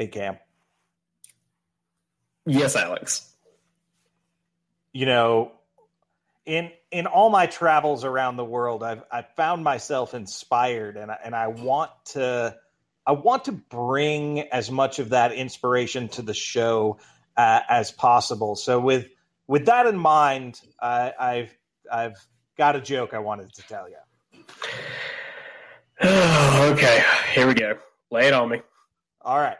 Hey, Cam. Yes, Alex. You know, in in all my travels around the world, I've I've found myself inspired, and I, and I want to I want to bring as much of that inspiration to the show uh, as possible. So with with that in mind, uh, I've I've got a joke I wanted to tell you. okay, here we go. Lay it on me. All right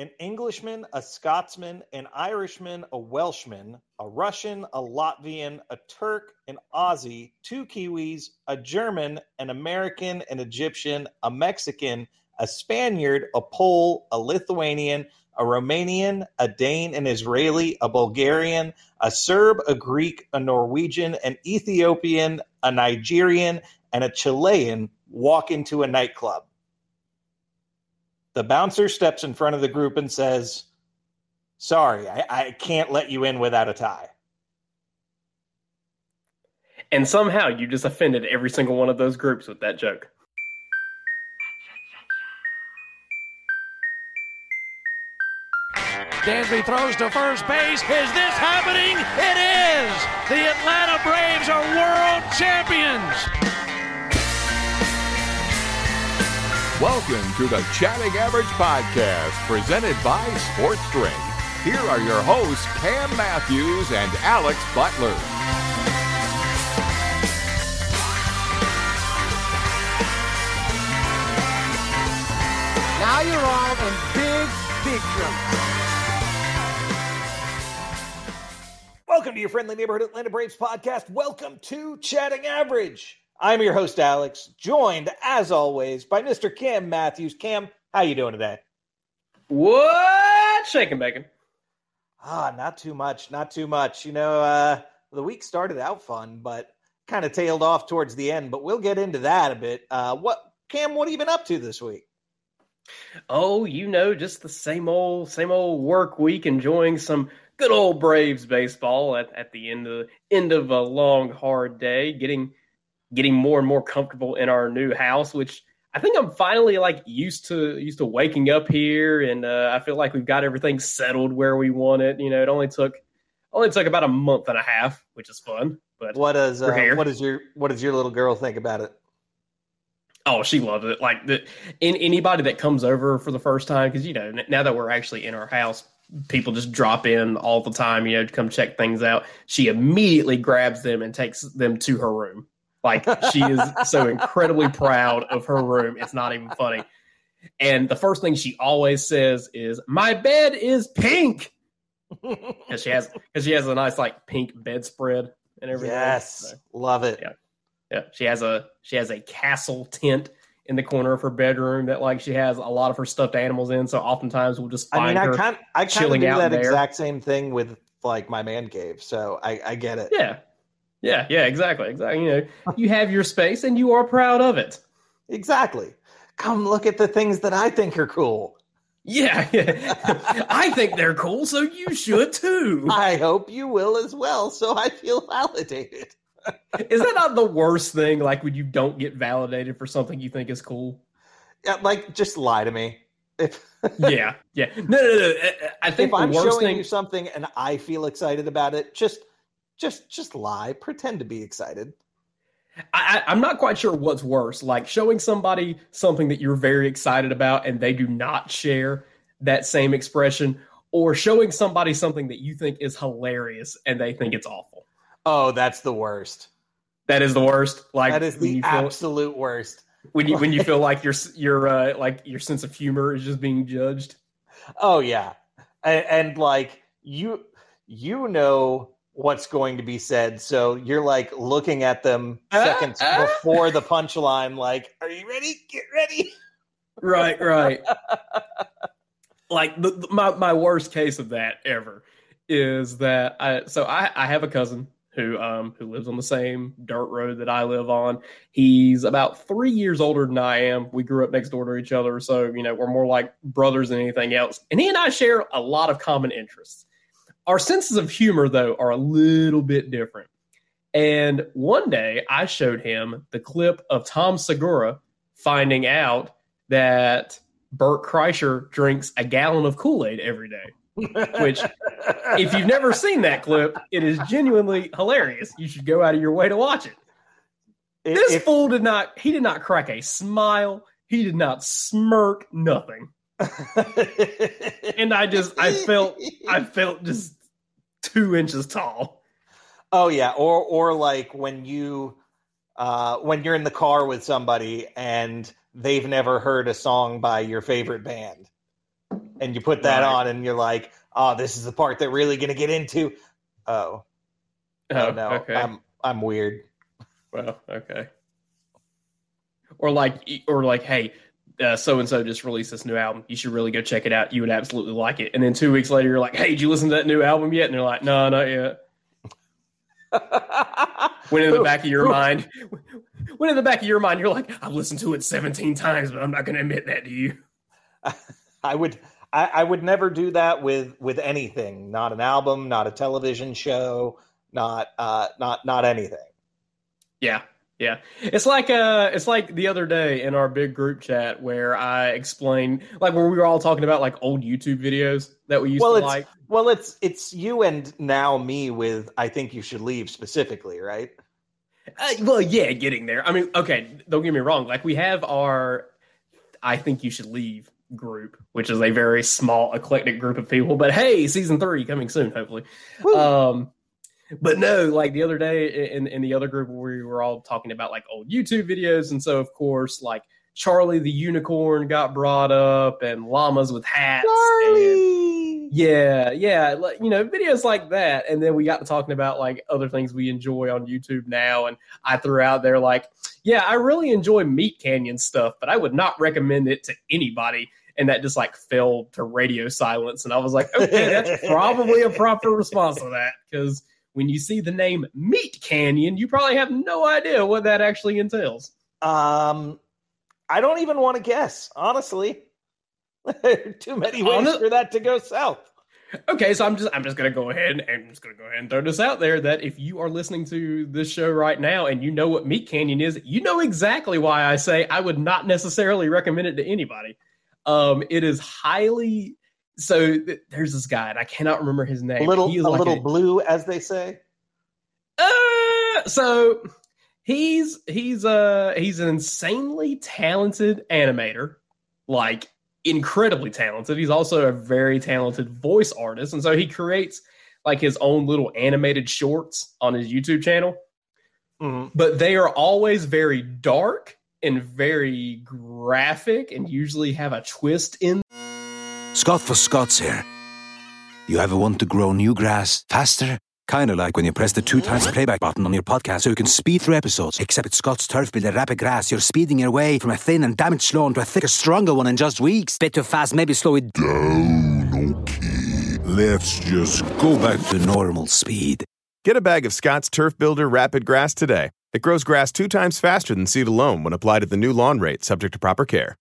an Englishman, a Scotsman, an Irishman, a Welshman, a Russian, a Latvian, a Turk, an Aussie, two Kiwis, a German, an American, an Egyptian, a Mexican, a Spaniard, a Pole, a Lithuanian, a Romanian, a Dane, an Israeli, a Bulgarian, a Serb, a Greek, a Norwegian, an Ethiopian, a Nigerian, and a Chilean walk into a nightclub. The bouncer steps in front of the group and says, Sorry, I, I can't let you in without a tie. And somehow you just offended every single one of those groups with that joke. Dansby throws to first base. Is this happening? It is! The Atlanta Braves are world champions! Welcome to the Chatting Average Podcast, presented by Sports Drink. Here are your hosts, Cam Matthews and Alex Butler. Now you're all in big, trouble. Welcome to your friendly neighborhood Atlanta Braves podcast. Welcome to Chatting Average. I'm your host, Alex, joined as always by Mr. Cam Matthews. Cam, how you doing today? What? Shaking bacon. Ah, not too much, not too much. You know, uh, the week started out fun, but kind of tailed off towards the end. But we'll get into that a bit. Uh, what, Cam? What have you been up to this week? Oh, you know, just the same old, same old work week. Enjoying some good old Braves baseball at, at the end of end of a long, hard day. Getting getting more and more comfortable in our new house, which I think I'm finally like used to used to waking up here, and uh, I feel like we've got everything settled where we want it. You know, it only took only took about a month and a half, which is fun. But what does uh, what does your what does your little girl think about it? Oh, she loves it. Like the in anybody that comes over for the first time, because you know now that we're actually in our house, people just drop in all the time. You know, to come check things out. She immediately grabs them and takes them to her room. Like she is so incredibly proud of her room. It's not even funny. And the first thing she always says is, "My bed is pink." Because she has because she has a nice like pink bedspread and everything. Yes, so, love it. Yeah, yeah. She has a she has a castle tent in the corner of her bedroom that like she has a lot of her stuffed animals in. So oftentimes we'll just find I mean, her I kind I kind of do that there. exact same thing with like my man cave. So I, I get it. Yeah, yeah, yeah, exactly, exactly. You know, you have your space and you are proud of it. Exactly. Come look at the things that I think are cool. Yeah, yeah. I think they're cool, so you should too. I hope you will as well, so I feel validated. is that not the worst thing? Like when you don't get validated for something you think is cool? Yeah, like just lie to me. If yeah, yeah. No, no, no. I think if I'm showing thing... you something and I feel excited about it, just just just lie, pretend to be excited. I, am not quite sure what's worse, like showing somebody something that you're very excited about and they do not share that same expression, or showing somebody something that you think is hilarious and they think it's awful. Oh, that's the worst. That is the worst. Like that is the absolute worst. When you when you feel like your your uh, like your sense of humor is just being judged. Oh yeah, and, and like you you know what's going to be said. So you're like looking at them uh, seconds uh, before the punchline, like, are you ready? Get ready. Right, right. like the, the, my my worst case of that ever is that I so I, I have a cousin who um who lives on the same dirt road that I live on. He's about three years older than I am. We grew up next door to each other, so you know we're more like brothers than anything else. And he and I share a lot of common interests. Our senses of humor, though, are a little bit different. And one day I showed him the clip of Tom Segura finding out that Bert Kreischer drinks a gallon of Kool Aid every day. Which, if you've never seen that clip, it is genuinely hilarious. You should go out of your way to watch it. This If- fool did not. He did not crack a smile. He did not smirk. Nothing. And I just, I felt, I felt just two inches tall. Oh yeah, or or like when you uh when you're in the car with somebody and they've never heard a song by your favorite band. And you put that Right. on and you're like, "Oh, this is the part they're really going to get into." Oh, oh no. okay. I'm I'm weird. Well, okay. Or like, or like, hey, so and so just released this new album. You should really go check it out. You would absolutely like it. And then two weeks later, you're like, hey, did you listen to that new album yet? And they're like, no, not yet. When in the back of your mind, when in the back of your mind, you're like, I've listened to it 17 times, but I'm not going to admit that to you. I would I, I would never do that with with anything. Not an album, not a television show, not uh not not anything. Yeah, yeah. It's like uh it's like the other day in our big group chat where I explained like where we were all talking about like old YouTube videos that we used Well, to it's like. well, it's it's you and now me with I think you should leave specifically, right? Uh, well, yeah, getting there. I mean, okay, don't get me wrong. Like we have our I think you should leave group, which is a very small eclectic group of people, but hey, season 3 coming soon hopefully. Um but no, like the other day in in the other group we were all talking about like old YouTube videos, and so of course like Charlie the unicorn got brought up, and llamas with hats. and- Charlie. yeah, yeah, like, you know, videos like that, and then we got to talking about like other things we enjoy on YouTube now, and I threw out there like, yeah, I really enjoy Meat Canyon stuff, but I would not recommend it to anybody. And that just like fell to radio silence, and I was like, okay, that's probably a proper response to that because when you see the name Meat Canyon, you probably have no idea what that actually entails. Um, I don't even want to guess, honestly. too many ways Hon- for that to go south. Okay, so I'm just I'm just gonna go ahead and I'm just gonna go ahead and throw this out there that if you are listening to this show right now and you know what Meat Canyon is, you know exactly why I say I would not necessarily recommend it to anybody. Um, it is highly so. th- There's this guy and I cannot remember his name. A little, a like little blue, as they say. Uh, so he's he's uh he's an insanely talented animator, like incredibly talented. He's also a very talented voice artist, and so he creates like his own little animated shorts on his YouTube channel. Mhm. But they are always very dark and very graphic, and usually have a twist in Scott for Scotts here. You ever want to grow new grass faster? Kinda like when you press the two times playback button on your podcast so you can speed through episodes. Except at Scott's Turf Builder Rapid Grass, you're speeding your way from a thin and damaged lawn to a thicker, stronger one in just weeks. Bit too fast, maybe slow it down, okay. Let's just go back to normal speed. Get a bag of Scott's Turf Builder Rapid Grass today. It grows grass two times faster than seed alone when applied at the new lawn rate, subject to proper care.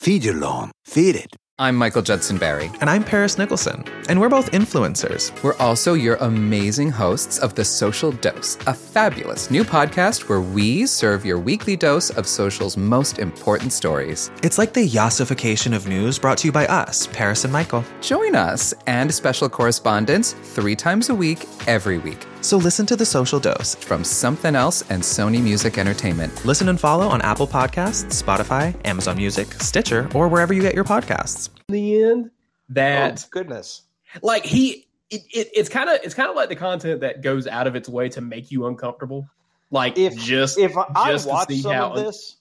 Feed your lawn. Feed it. I'm Michael Judson Barry. And I'm Paris Nicholson, and we're both influencers. We're also your amazing hosts of The Social Dose, a fabulous new podcast where we serve your weekly dose of social's most important stories. It's like the yassification of news brought to you by us, Paris and Michael. Join us and special correspondents three times a week, every week, So listen to The Social Dose. from Something Else and Sony Music Entertainment. Listen and follow on Apple Podcasts, Spotify, Amazon Music, Stitcher, or wherever you get your podcasts. The end that oh, goodness. like he it, it, it's kind of it's kind of like the content that goes out of its way to make you uncomfortable like If just if I, I just to watch some how of this,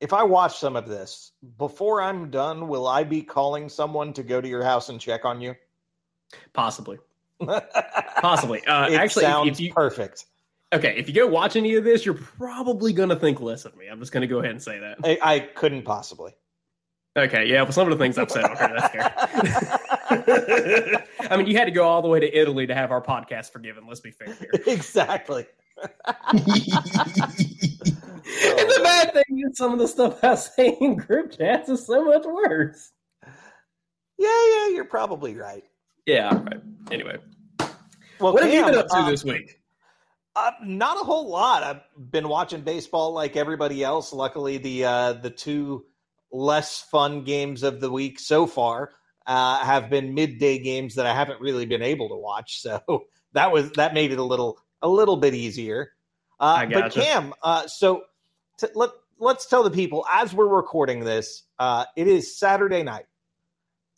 if I watch some of this before I'm done, will I be calling someone to go to your house and check on you? possibly possibly uh it actually if- sounds if you perfect. okay if you go watch any of this you're probably gonna think less of me i'm just gonna go ahead and say that I, I couldn't possibly. Okay yeah well some of the things i've said okay that's fair i mean you had to go all the way to italy to have our podcast forgiven let's be fair here exactly. and the bad thing is some of the stuff I say in group chats is so much worse. Yeah, yeah, you're probably right. Yeah. Right. Anyway, Well, what have you been up to uh, this week? Uh, not a whole lot. I've been watching baseball like everybody else. Luckily, the uh, the two less fun games of the week so far uh, have been midday games that I haven't really been able to watch. So that was that made it a little a little bit easier. Uh, but. Cam, uh, so t- let let's tell the people as we're recording this, uh, it is Saturday night,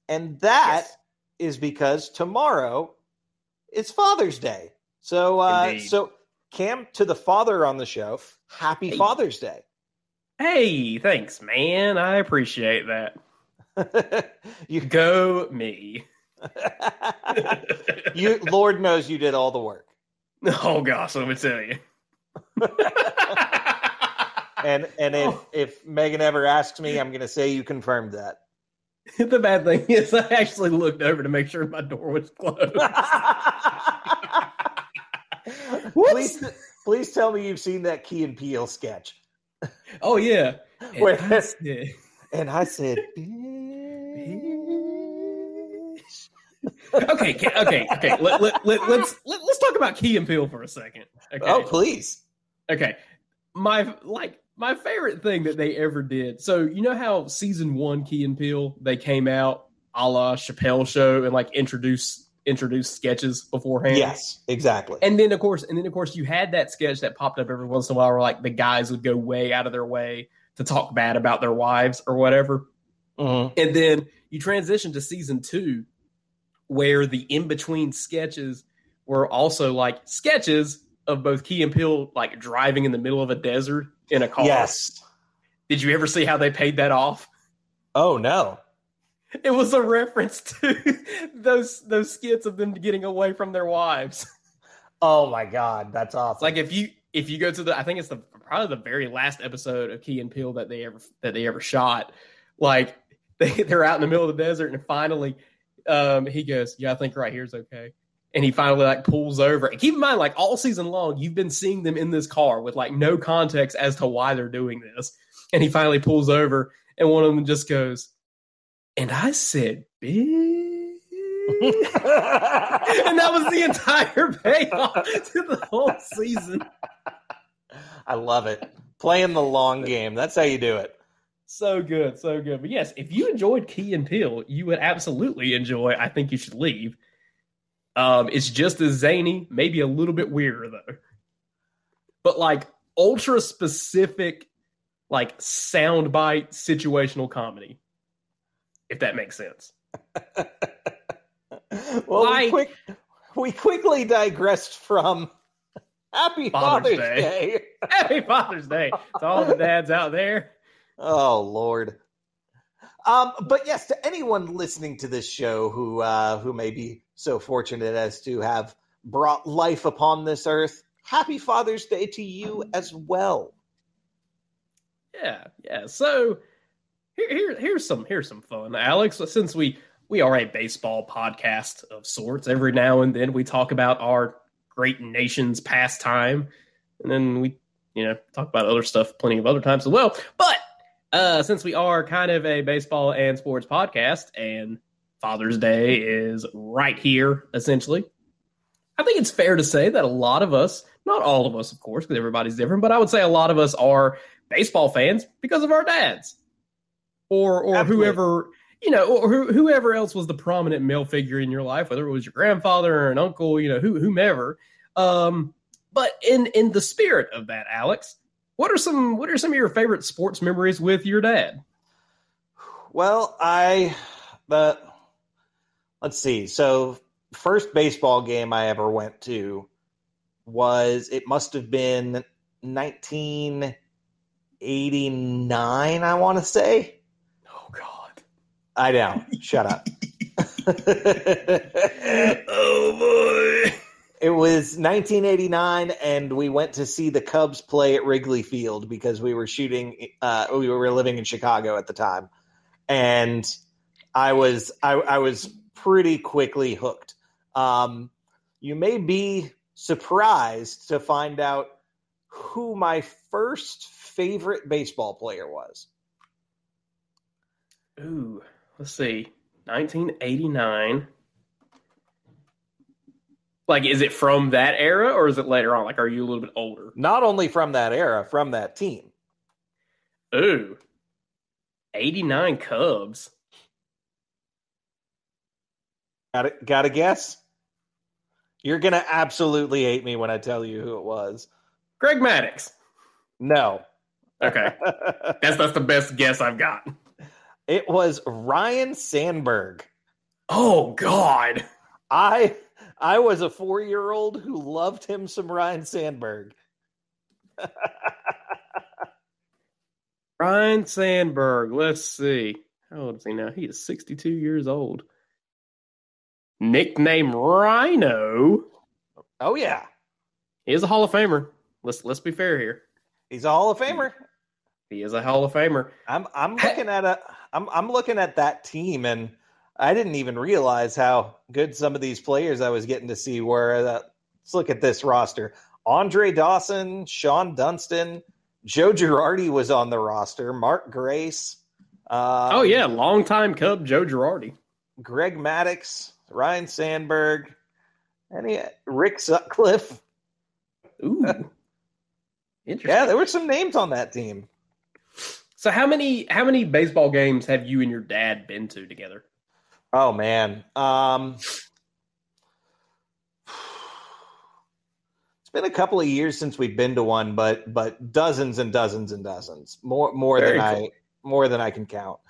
and that is Yes. because tomorrow is Father's Day. So uh, Indeed. so Cam, to the father on the show, happy Hey. Father's Day. Hey, thanks, man. I appreciate that. you, Go me. you, Lord knows you did all the work. Oh gosh, let me tell you. And and if Oh. if Megan ever asks me, I'm going to say you confirmed that. the bad thing is, I actually looked over to make sure my door was closed. please, please tell me you've seen that Key and Peele sketch. Oh yeah. And Wait. I said- And I said, bitch. okay, okay, okay. Let, let, let, let's let, let's talk about Key and Peele for a second. Okay. "Oh, please." Okay. My like my favorite thing that they ever did. So you know how season one Key and Peele they came out a la Chappelle show and like introduce introduce sketches beforehand. Yes, exactly. And then of course, and then of course you had that sketch that popped up every once in a while where like the guys would go way out of their way to talk bad about their wives or whatever. Mhm. And then you transition to season two, where the in between sketches were also like sketches of both Key and Peele like driving in the middle of a desert in a car. Yes. Did you ever see how they paid that off? Oh no. It was a reference to those those skits of them getting away from their wives. Oh my God, that's awesome. Like if you if you go to the I think it's the probably the very last episode of Key and Peele that they ever that they ever shot. Like they they're out in the middle of the desert and finally um he goes, Yeah, I think right here's okay. And he finally like pulls over. And keep in mind, like all season long, you've been seeing them in this car with like no context as to why they're doing this. And he finally pulls over and one of them just goes, And I said, bitch. and that was the entire payoff to the whole season. I love it. Playing the long game. That's how you do it. So good, so good. But yes, if you enjoyed Key and Peele, you would absolutely enjoy I Think You Should Leave. Um, it's just as zany, maybe a little bit weirder though. But like ultra specific, like soundbite situational comedy. If that makes sense. Well, we, quick, we quickly digressed from Happy Father's Father's, Day. Day. Happy Father's Day to all the dads out there. Oh Lord. Um, but yes, to anyone listening to this show who uh, who may be so fortunate as to have brought life upon this earth, happy Father's Day to you as well. Yeah, yeah. So here, here here's some here's some fun, Alex. Since we we are a baseball podcast of sorts, every now and then we talk about our great nation's pastime, and then we you know talk about other stuff plenty of other times as well. But uh, since we are kind of a baseball and sports podcast, and Father's Day is right here, essentially. I think it's fair to say that a lot of us, not all of us, of course, because everybody's different, but I would say a lot of us are baseball fans because of our dads, or or Absolutely. whoever you know, or who, whoever else was the prominent male figure in your life, whether it was your grandfather or an uncle, you know, who, whomever. Um, but in in the spirit of that, Alex, what are some what are some of your favorite sports memories with your dad? Well, I the let's see. So first baseball game I ever went to was it must have been 1989, I want to say. I know. Shut up. oh boy! It was 1989, and we went to see the Cubs play at Wrigley Field because we were shooting. Uh, we were living in Chicago at the time, and I was I, I was pretty quickly hooked. Um, you may be surprised to find out who my first favorite baseball player was. Ooh, let's see, 1989. Like, is it from that era or is it later on? Like, are you a little bit older? Not only from that era, from that team. Ooh. 89 Cubs. Got to got to guess. You're gonna absolutely hate me when I tell you who it was. Greg Maddux. No. Okay. that's that's the best guess I've got. It was Ryne Sandberg. Oh God. I I was a four year old who loved him some Ryne Sandberg. Ryne Sandberg. Let's see. How old is he now? He is 62 years old. Nickname Rhino. Oh yeah. He is a Hall of Famer. Let's let's be fair here. He's a Hall of Famer. He is a Hall of Famer. I'm I'm looking at a I'm I'm looking at that team and I didn't even realize how good some of these players I was getting to see were. Uh, let's look at this roster. Andre Dawson, Shawon Dunston, Joe Girardi was on the roster. Mark Grace. Um, oh yeah, longtime Cub Joe Girardi. Greg Maddux, Ryne Sandberg, any Rick Sutcliffe. Ooh. Interesting. Yeah, there were some names on that team. So how many how many baseball games have you and your dad been to together? Oh man. Um It's been a couple of years since we've been to one, but but dozens and dozens and dozens. More more Very than cool. I more than I can count.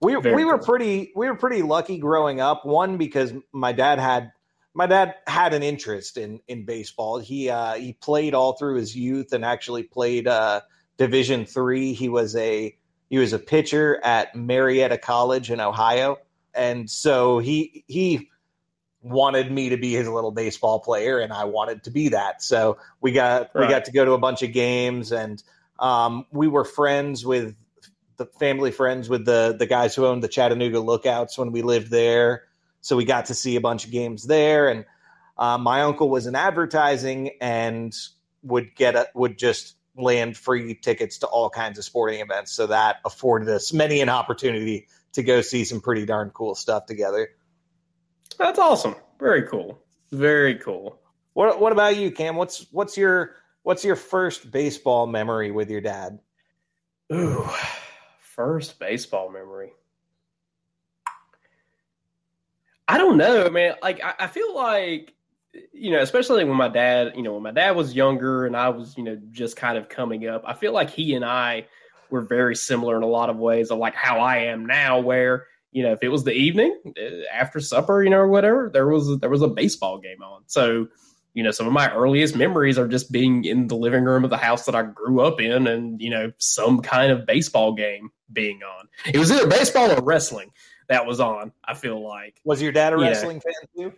We Very we were pretty we were pretty lucky growing up. One because my dad had my dad had an interest in in baseball. He uh, he played all through his youth and actually played uh, Division three. He was a he was a pitcher at Marietta College in Ohio, and so he he wanted me to be his little baseball player, and I wanted to be that. So we got right. we got to go to a bunch of games, and um, we were friends with the family friends with the the guys who owned the Chattanooga Lookouts when we lived there. So we got to see a bunch of games there, and uh, my uncle was in advertising and would get a, would just land free tickets to all kinds of sporting events. So that afforded us many an opportunity to go see some pretty darn cool stuff together. That's awesome. Very cool. Very cool. What What about you, Cam? What's What's your What's your first baseball memory with your dad? Ooh, first baseball memory. I don't know, man. Like I, I feel like you know, especially when my dad, you know, when my dad was younger and I was, you know, just kind of coming up, I feel like he and I were very similar in a lot of ways of like how I am now, where you know, if it was the evening uh, after supper, you know, or whatever, there was there was a baseball game on. So, you know, some of my earliest memories are just being in the living room of the house that I grew up in, and you know, some kind of baseball game being on. It was either baseball or wrestling that was on. I feel like was your dad a wrestling fan too?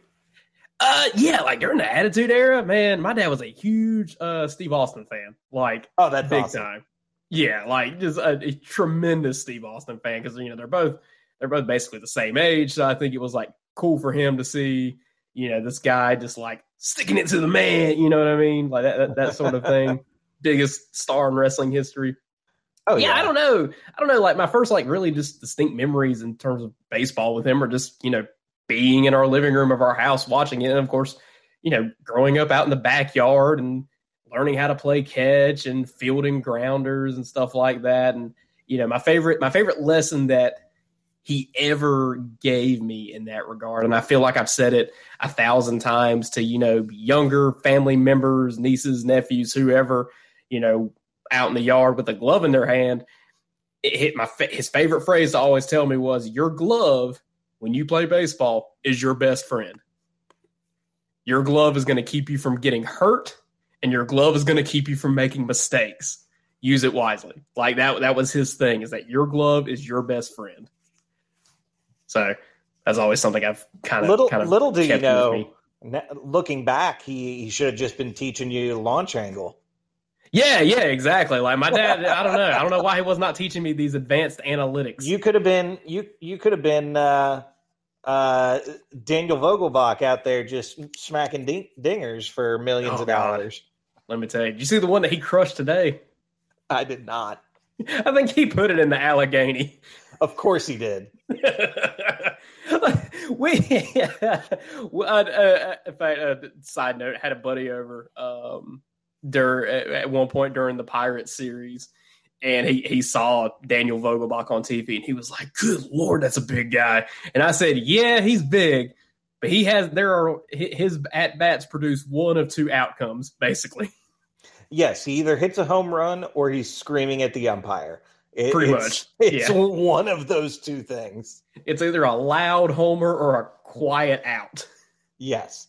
Uh, yeah, like during the Attitude Era, man, my dad was a huge uh Steve Austin fan. Like, oh, that big awesome. time. Yeah, like just a, a tremendous Steve Austin fan because you know they're both they're both basically the same age. So I think it was like cool for him to see, you know, this guy just like sticking it to the man. You know what I mean? Like that that, that sort of thing. Biggest star in wrestling history. Oh yeah, yeah, I don't know. I don't know. Like my first like really just distinct memories in terms of baseball with him are just you know being in our living room of our house watching it, and of course, you know, growing up out in the backyard and learning how to play catch and fielding grounders and stuff like that. And you know, my favorite my favorite lesson that he ever gave me in that regard. And I feel like I've said it a thousand times to, you know, younger family members, nieces, nephews, whoever, you know, out in the yard with a glove in their hand. It hit my his favorite phrase to always tell me was your glove when you play baseball is your best friend. Your glove is going to keep you from getting hurt and your glove is going to keep you from making mistakes. Use it wisely. Like that that was his thing is that your glove is your best friend. So that's always something I've kind of little kind of little do you know. Looking back, he he should have just been teaching you launch angle. Yeah, yeah, exactly. Like my dad, I don't know. I don't know why he was not teaching me these advanced analytics. You could have been you you could have been uh, uh, Daniel Vogelbach out there just smacking ding- dingers for millions oh, of dollars. Let me tell you. Did you see the one that he crushed today? I did not. I think he put it in the Allegheny. Of course he did. we, uh, uh, in fact, uh, side note, had a buddy over um, during at one point during the Pirates series, and he he saw Daniel Vogelbach on TV, and he was like, "Good lord, that's a big guy." And I said, "Yeah, he's big, but he has there are his at bats produce one of two outcomes, basically." Yes, he either hits a home run or he's screaming at the umpire. It, Pretty it's, much, It's yeah. one of those two things. It's either a loud homer or a quiet out. Yes.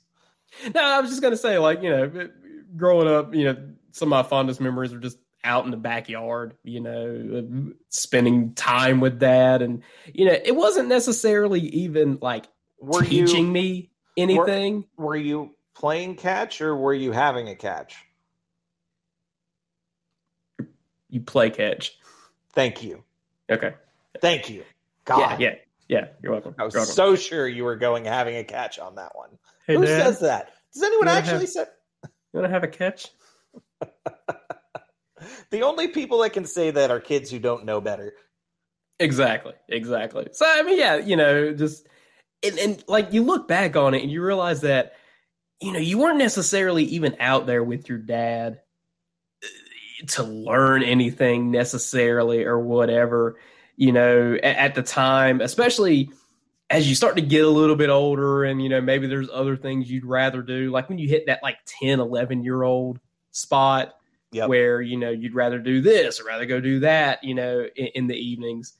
No, I was just gonna say, like you know, growing up, you know, some of my fondest memories are just out in the backyard, you know, spending time with dad, and you know, it wasn't necessarily even like Were teaching you me anything. were you playing catch or were you having a catch? You play catch. Thank you. Okay. Thank you. God. Yeah, yeah, yeah. You're welcome. I was welcome. so sure you were going having a catch on that one. Hey, Who Dad, says that? Does anyone actually have- say you wanna have a catch? the only people that can say that are kids who don't know better? Exactly, exactly. So I mean, yeah, you know, just and, and like you look back on it and you realize that you know you weren't necessarily even out there with your dad uh, to learn anything necessarily or whatever. You know, at, at the time, especially as you start to get a little bit older and you know maybe there's other things you'd rather do like when you hit that like 10 11 year old spot Yep. where you know you'd rather do this or rather go do that you know in, in the evenings.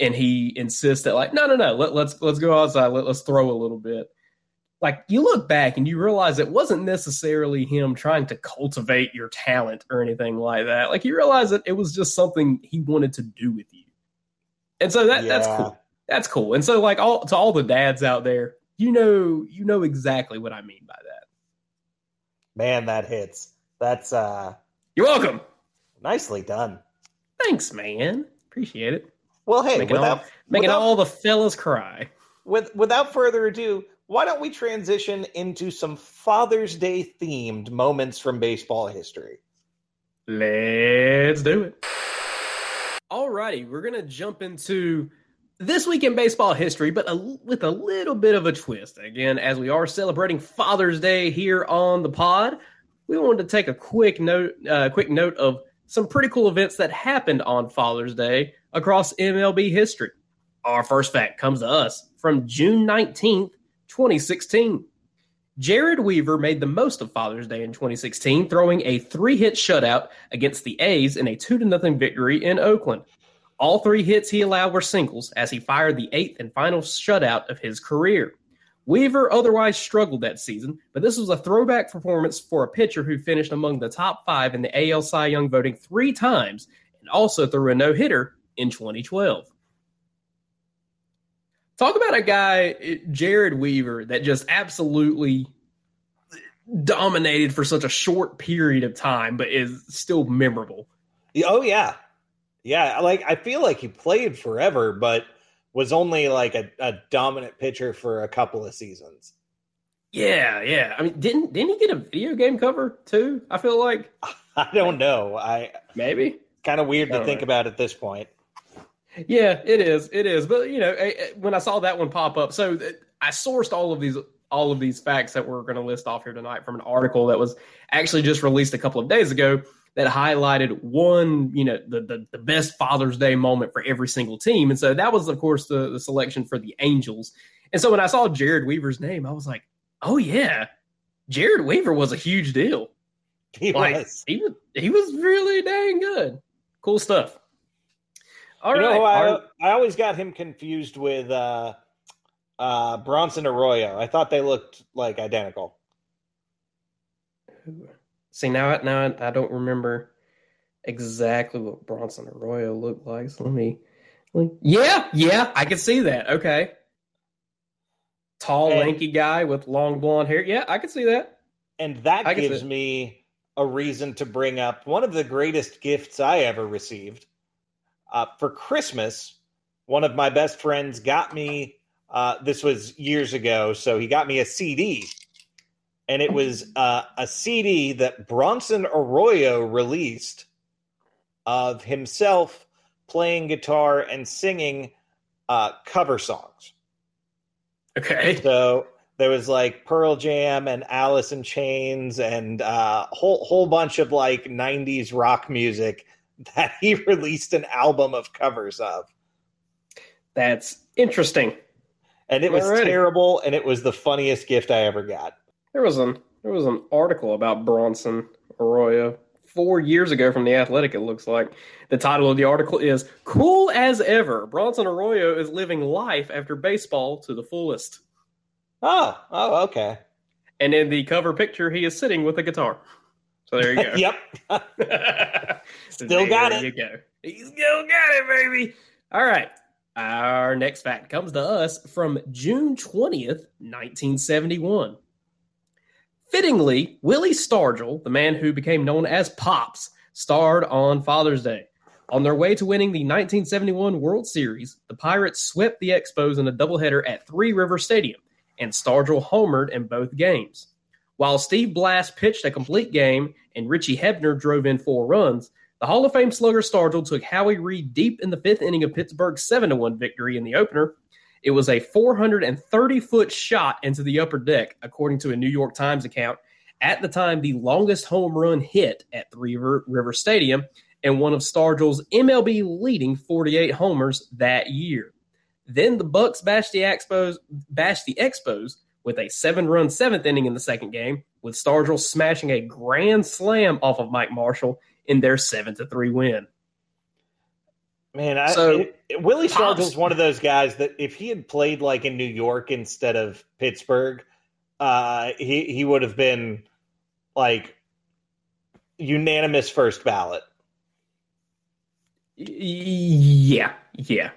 And he insists that like no no no let, let's let's go outside let, let's throw a little bit. Like you look back and you realize it wasn't necessarily him trying to cultivate your talent or anything like that. Like you realize that it was just something he wanted to do with you. And so that that's cool that's cool and so like all to all the dads out there you know you know exactly what i mean by that Man, that hits. That's uh you're welcome nicely done. thanks man appreciate it Well, hey, making, without all, making without, all the fellas cry with without further ado, why don't we transition into some Father's Day themed moments from baseball history? Let's do it. Alrighty, we're gonna jump into this week in baseball history, but a, with a little bit of a twist. Again, as we are celebrating Father's Day here on the pod, we wanted to take a quick note, uh, quick note of some pretty cool events that happened on Father's Day across MLB history. Our first fact comes to us from June nineteenth, twenty sixteen. Jered Weaver made the most of Father's Day in 2016, throwing a three-hit shutout against the A's in a two to nothing victory in Oakland. All three hits he allowed were singles as he fired the eighth and final shutout of his career. Weaver otherwise struggled that season, but this was a throwback performance for a pitcher who finished among the top five in the AL Cy Young voting three times and also threw a no hitter in 2012. Talk about a guy, Jered Weaver, that just absolutely dominated for such a short period of time, but is still memorable. Oh yeah, yeah. Like I feel like he played forever, but was only like a, a dominant pitcher for a couple of seasons. Yeah, yeah. I mean, didn't didn't he get a video game cover too? I feel like I don't know. I maybe. kind of weird to think know. about at this point. Yeah, it is. It is. But you know, when I saw that one pop up, so eh, I sourced all of these all of these facts that we're going to list off here tonight from an article that was actually just released a couple of days ago that highlighted one, you know, the the, the best Father's Day moment for every single team. And so that was, of course, the, the selection for the Angels. And so when I saw Jered Weaver's name, I was like, oh yeah, Jered Weaver was a huge deal. He Like was. he was he was really dang good. Cool stuff. All you right. know, who I I always got him confused with uh, uh, Bronson Arroyo. I thought they looked like identical. See now, I- now I, I don't remember exactly what Bronson Arroyo looked like. So let me, let me- yeah, yeah, I can see that. Okay, tall, And- lanky guy with long blonde hair. Yeah, I can see that. And that I gives me a reason to bring up one of the greatest gifts I ever received. Uh, for Christmas, one of my best friends got me, uh, this was years ago, so he got me a CD. And it was uh, a CD that Bronson Arroyo released of himself playing guitar and singing uh, cover songs. Okay, So there was like Pearl Jam and Alice in Chains and uh, whole whole bunch of like '90s rock music that he released an album of covers of. That's interesting. And it was Alrighty. terrible, and it was the funniest gift I ever got. There was an there was an article about Bronson Arroyo four years ago from the Athletic. It looks like the title of the article is "Cool as Ever." Bronson Arroyo is living life after baseball to the fullest, Oh, oh, okay. and in the cover picture, he is sitting with a guitar. So there you go. yep. Still got it. you go. He still got it, baby. All right. Our next fact comes to us from June 20th, 1971. Fittingly, Willie Stargell, the man who became known as Pops, starred on Father's Day. On their way to winning the 1971 World Series, the Pirates swept the Expos in a doubleheader at Three River Stadium, and Stargell homered in both games. While Steve Blass pitched a complete game and Richie Hebner drove in four runs, the Hall of Fame slugger Stargell took Howie Reed deep in the fifth inning of Pittsburgh's 7 1 victory in the opener. It was a 430 foot shot into the upper deck, according to a New York Times account. At the time, the longest home run hit at Three River, Stadium and one of Stargell's MLB leading 48 homers that year. Then the Bucs bashed the Expos, bashed the Expos with a seven-run seventh inning in the second game, with Stargell smashing a grand slam off of Mike Marshall in their seven to three win. Man, I, So, it- it- Willie Pops- Stargell's one of those guys that if he had played like in New York instead of Pittsburgh, uh, he he would have been like unanimous first ballot. Yeah, yeah.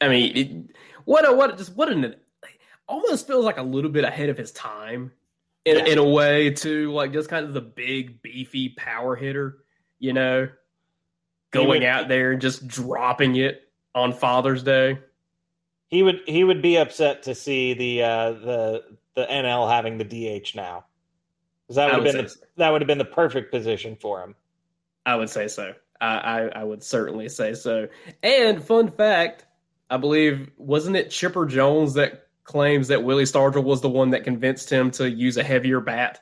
I mean, it, what a what just what an almost feels like a little bit ahead of his time in in a way too, like just kind of the big beefy power hitter, you know, going would- out there and just dropping it on Father's Day. He would he would be upset to see the uh, the the NL having the DH now. 'Cause that would have been the, that would have been the perfect position for him. I would say so. I, I I would certainly say so. And fun fact, I believe wasn't it Chipper Jones that claims that Willie Stargell was the one that convinced him to use a heavier bat?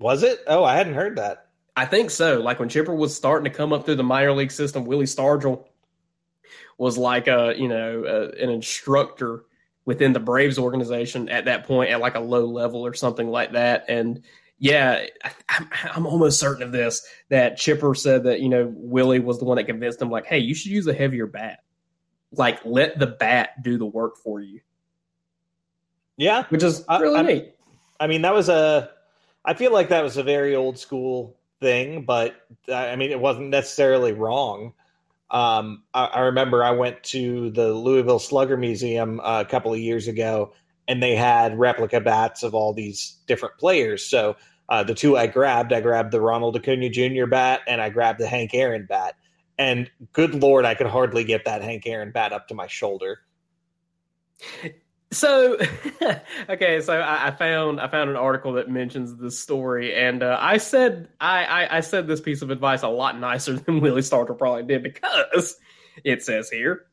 Was it? Oh, I hadn't heard that. I think so. Like when Chipper was starting to come up through the minor league system, Willie Stargell was like a you know a, an instructor within the Braves organization at that point at like a low level or something like that. And yeah, I, I'm, I'm almost certain of this that Chipper said that you know Willie was the one that convinced him like, hey, you should use a heavier bat. Like let the bat do the work for you, Yeah, which is really I'm- neat. I mean, that was a. I feel like that was a very old school thing, but I mean, it wasn't necessarily wrong. Um, I, I remember I went to the Louisville Slugger Museum uh, a couple of years ago, and they had replica bats of all these different players. So uh, the two I grabbed, I grabbed the Ronald Acuna Jr. bat, and I grabbed the Hank Aaron bat. And good lord, I could hardly get that Hank Aaron bat up to my shoulder. So, okay, so I, I found I found an article that mentions this story, and uh, I said I, I I said this piece of advice a lot nicer than Willie Stargell probably did because it says here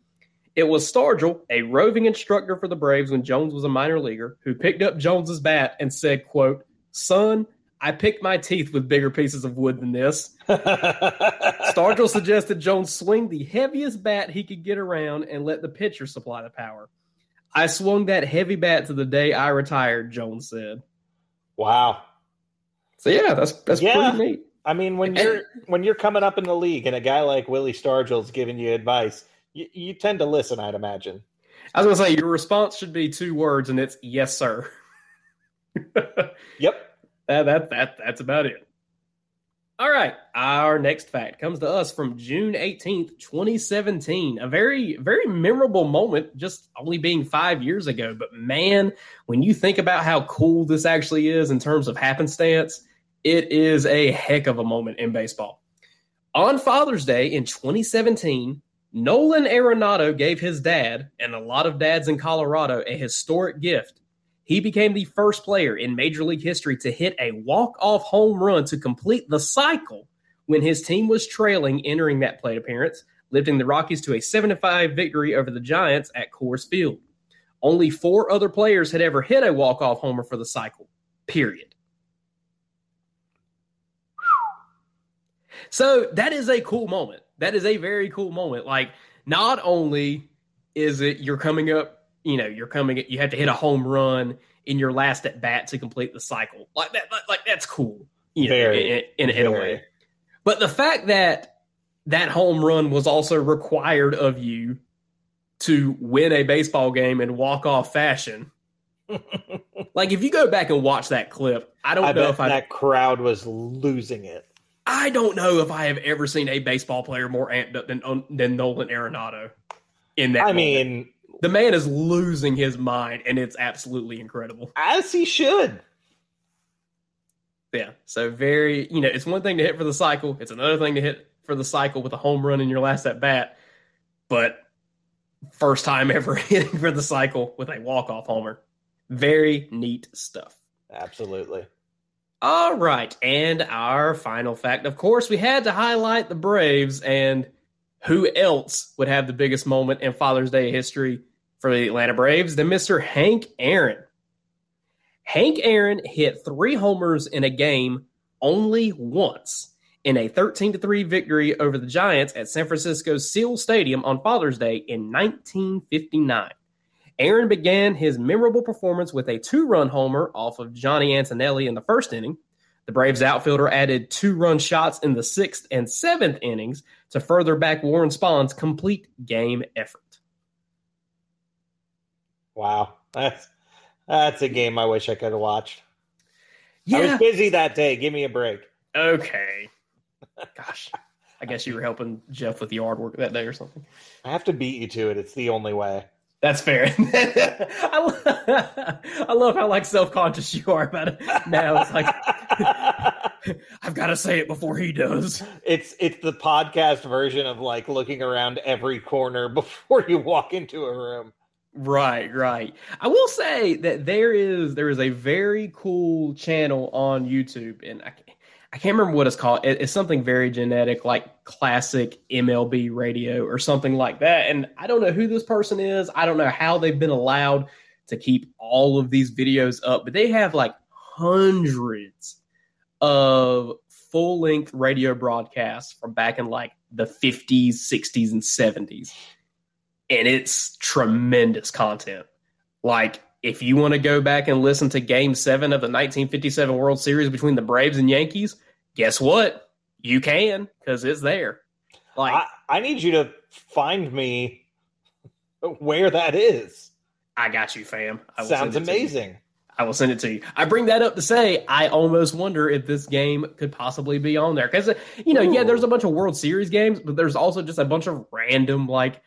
it was Stargell, a roving instructor for the Braves when Jones was a minor leaguer, who picked up Jones's bat and said, "quote Son, I picked my teeth with bigger pieces of wood than this." Stargell suggested Jones swing the heaviest bat he could get around and let the pitcher supply the power. I swung that heavy bat to the day I retired, Jones said. wow. So yeah, that's that's Yeah. pretty neat. I mean, when you're when you're coming up in the league and a guy like Willie Stargell's giving you advice, you, you tend to listen. I'd imagine. I was gonna say your response should be two words, and it's yes, sir. Yep. That that that that's about it. All right, our next fact comes to us from June 18th, 2017. A very, very memorable moment, just only being five years ago. But man, when you think about how cool this actually is in terms of happenstance, it is a heck of a moment in baseball. On Father's Day in 2017, Nolan Arenado gave his dad, and a lot of dads in Colorado, a historic gift. He became the first player in Major League history to hit a walk-off home run to complete the cycle when his team was trailing entering that plate appearance, lifting the Rockies to a 7-5 victory over the Giants at Coors Field. Only four other players had ever hit a walk-off homer for the cycle. Period. So that is a cool moment. That is a very cool moment. Like, not only is it you're coming up, you know, you're coming, you have to hit a home run in your last at bat to complete the cycle. Like that, like, that's cool. You know, Very, in, in, in a way. But the fact that that home run was also required of you to win a baseball game in walk off fashion. like if you go back and watch that clip, I don't I know if I that crowd was losing it. I don't know if I have ever seen a baseball player more amped up than um, than Nolan Arenado. In that, I moment. mean, the man is losing his mind, and it's absolutely incredible. as he should. Yeah, so very, you know, it's one thing to hit for the cycle; it's another thing to hit for the cycle with a home run in your last at bat. But first time ever hitting for the cycle with a walk off homer, very neat stuff. Absolutely. All right. And our final fact, of course, we had to highlight the Braves and who else would have the biggest moment in Father's Day history for the Atlanta Braves than Mr. Hank Aaron. Hank Aaron hit three homers in a game only once in a 13 3 victory over the Giants at San Francisco's Seal Stadium on Father's Day in 1959. Aaron began his memorable performance with a two run homer off of Johnny Antonelli in the first inning. The Braves outfielder added two run shots in the sixth and seventh innings to further back Warren Spahn's complete game effort. Wow. That's that's a game I wish I could have watched. I was busy that day. Give me a break. Okay. Gosh. I guess you were helping Jeff with the yard work that day or something. I have to beat you to it. It's the only way. That's fair. I, lo- I love how like self conscious you are about it now. It's like I've got to say it before he does. It's it's the podcast version of like looking around every corner before you walk into a room. Right, right. I will say that there is there is a very cool channel on YouTube, and I can't, I can't remember what it's called. It- it's something very genetic, like classic MLB radio or something like that. And I don't know who this person is. I don't know how they've been allowed to keep all of these videos up, but they have like hundreds of full length radio broadcasts from back in like the 50s, 60s, and 70s. And it's tremendous content. Like, if you want to go back and listen to game seven of the 1957 World Series between the Braves and Yankees, guess what? You can because it's there. Like, I, I need you to find me where that is. I got you, fam. I Sounds send it to you. amazing. I will send it to you. I bring that up to say I almost wonder if this game could possibly be on there because you know, yeah, there's a bunch of World Series games, but there's also just a bunch of random like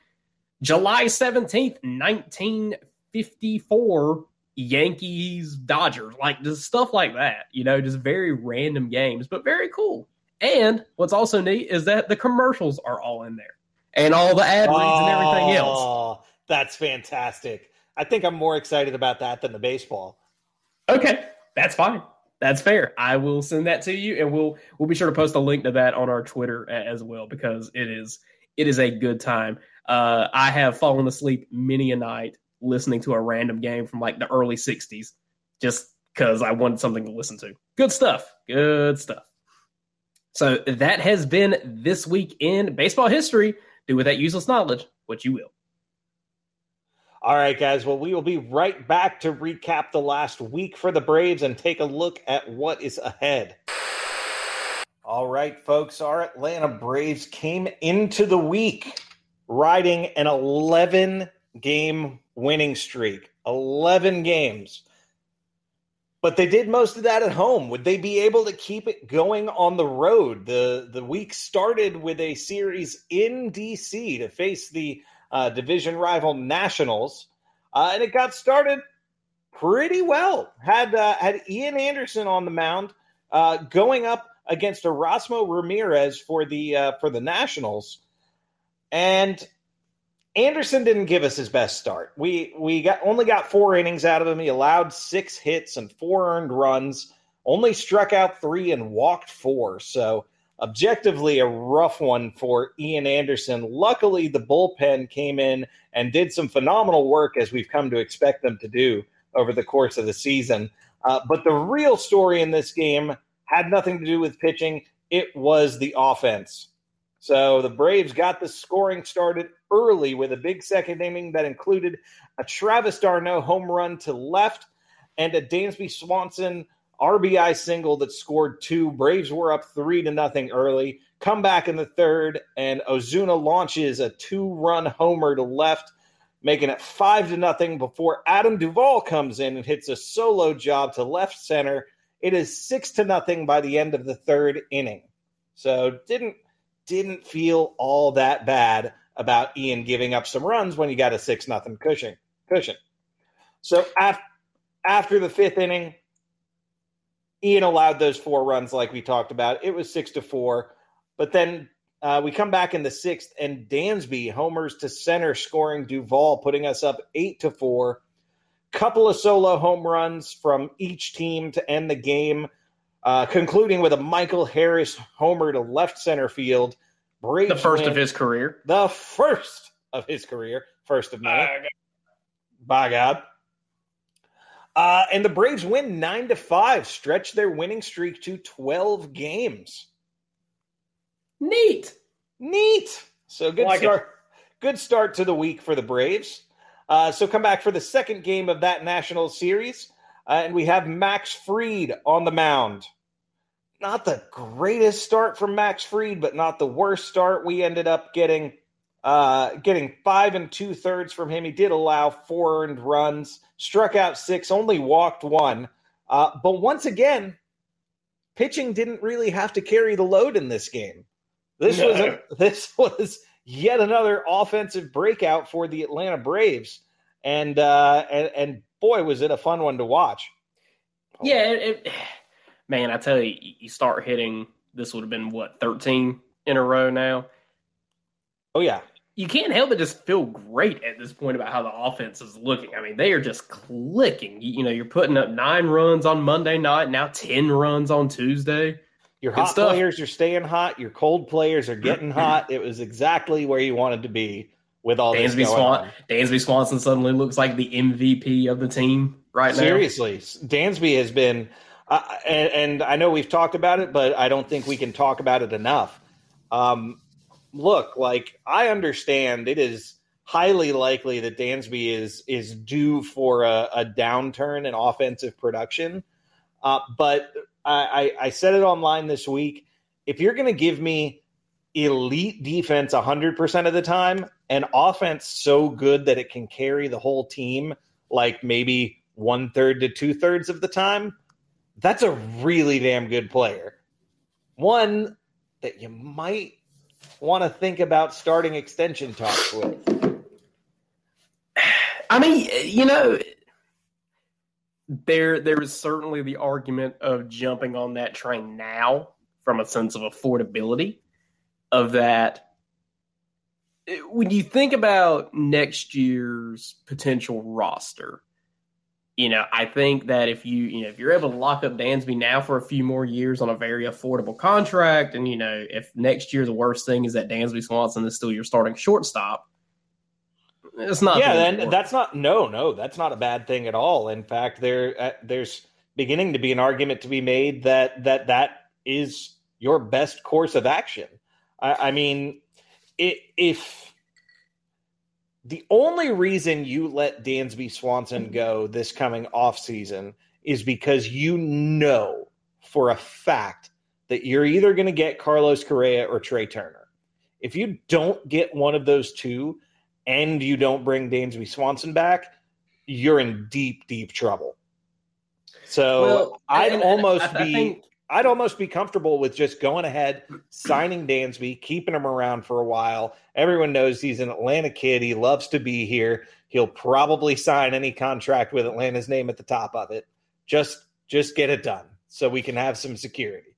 July seventeenth, nineteen fifty four. Yankees, Dodgers, like just stuff like that, you know, just very random games, but very cool. And what's also neat is that the commercials are all in there and all the ad reads and everything else. Oh, That's fantastic. I think I'm more excited about that than the baseball. Okay, that's fine. That's fair. I will send that to you, and we'll we'll be sure to post a link to that on our Twitter as well because it is it is a good time. Uh, I have fallen asleep many a night listening to a random game from like the early '60s, just because I wanted something to listen to. Good stuff. Good stuff. So that has been this week in baseball history. Do with that useless knowledge what you will. All right, guys. Well, we will be right back to recap the last week for the Braves and take a look at what is ahead. All right, folks. Our Atlanta Braves came into the week riding an 11 game winning streak. 11 games. But they did most of that at home. Would they be able to keep it going on the road? The the week started with a series in DC to face the uh, division rival Nationals, uh, and it got started pretty well. Had uh, had Ian Anderson on the mound, uh, going up against Erasmo Ramirez for the uh, for the Nationals, and Anderson didn't give us his best start. We we got only got four innings out of him. He allowed six hits and four earned runs. Only struck out three and walked four. So objectively a rough one for Ian Anderson. Luckily, the bullpen came in and did some phenomenal work as we've come to expect them to do over the course of the season. Uh, but the real story in this game had nothing to do with pitching. it was the offense. So the Braves got the scoring started early with a big second inning that included a Travis d'Arnaud home run to left and a Dansby Swanson RBI single that scored two. Braves were up three to nothing early. Come back in the third, and Ozuna launches a two-run homer to left, making it five to nothing before Adam Duvall comes in and hits a solo job to left center. It is six to nothing by the end of the third inning. So didn't didn't feel all that bad about Ian giving up some runs when you got a six nothing cushion cushion. So after after the fifth inning, Ian allowed those four runs like we talked about. It was six to four. But then uh, we come back in the sixth, and Dansby homers to center, scoring Duvall, putting us up eight to four. Couple of solo home runs from each team to end the game, uh, concluding with a Michael Harris homer to left center field. Braves the first win. of his career. The first of his career. First of many. By God. Uh, and the Braves win nine to five, stretch their winning streak to twelve games. Neat, neat. So good like start. It. Good start to the week for the Braves. Uh, so come back for the second game of that national series, uh, and we have Max Fried on the mound. Not the greatest start from Max Fried, but not the worst start. We ended up getting uh, getting five and two thirds from him. He did allow four earned runs, struck out six, only walked one. Uh, but once again, pitching didn't really have to carry the load in this game. This no. was a, this was yet another offensive breakout for the Atlanta Braves, and uh, and, and boy, was it a fun one to watch. Yeah, it, it, man, I tell you, you start hitting. This would have been what thirteen in a row now. Oh yeah, you can't help but just feel great at this point about how the offense is looking. I mean, they are just clicking. You, you know, you're putting up nine runs on Monday night, now 10 runs on Tuesday. Your hot stuff. players are staying hot. Your cold players are getting hot. It was exactly where you wanted to be with all Dansby this going Swan- on. Dansby Swanson suddenly looks like the MVP of the team right now. Seriously, Dansby has been, and, and, I know we've talked about it, but I don't think we can talk about it enough. Um, look, like I understand it is highly likely that Dansby is is due for a, a downturn in offensive production. Uh, but I, I, I said it online this week. If you're going to give me elite defense 100% of the time and offense so good that it can carry the whole team, like maybe one third to two thirds of the time, that's a really damn good player. One that you might want to think about starting extension talks with? I mean, you know, there there is certainly the argument of jumping on that train now from a sense of affordability of that when you think about next year's potential roster you know, I think that if you, you know, if you're able to lock up Dansby now for a few more years on a very affordable contract, and you know, if next year the worst thing is that Dansby Swanson is still your starting shortstop, it's not. Yeah, then that's not. No, no, that's not a bad thing at all. In fact, there uh, there's beginning to be an argument to be made that that that is your best course of action. I, I mean, it, if the only reason you let Dansby Swanson mm-hmm. go this coming off season is because you know for a fact that you're either going to get Carlos Correa or Trea Turner. If you don't get one of those two and you don't bring Dansby Swanson back, you're in deep, deep trouble. So well, I'd and, almost and I, I be think, I'd almost be comfortable with just going ahead, signing Dansby, keeping him around for a while. Everyone knows he's an Atlanta kid. He loves to be here. He'll probably sign any contract with Atlanta's name at the top of it. Just just get it done so we can have some security.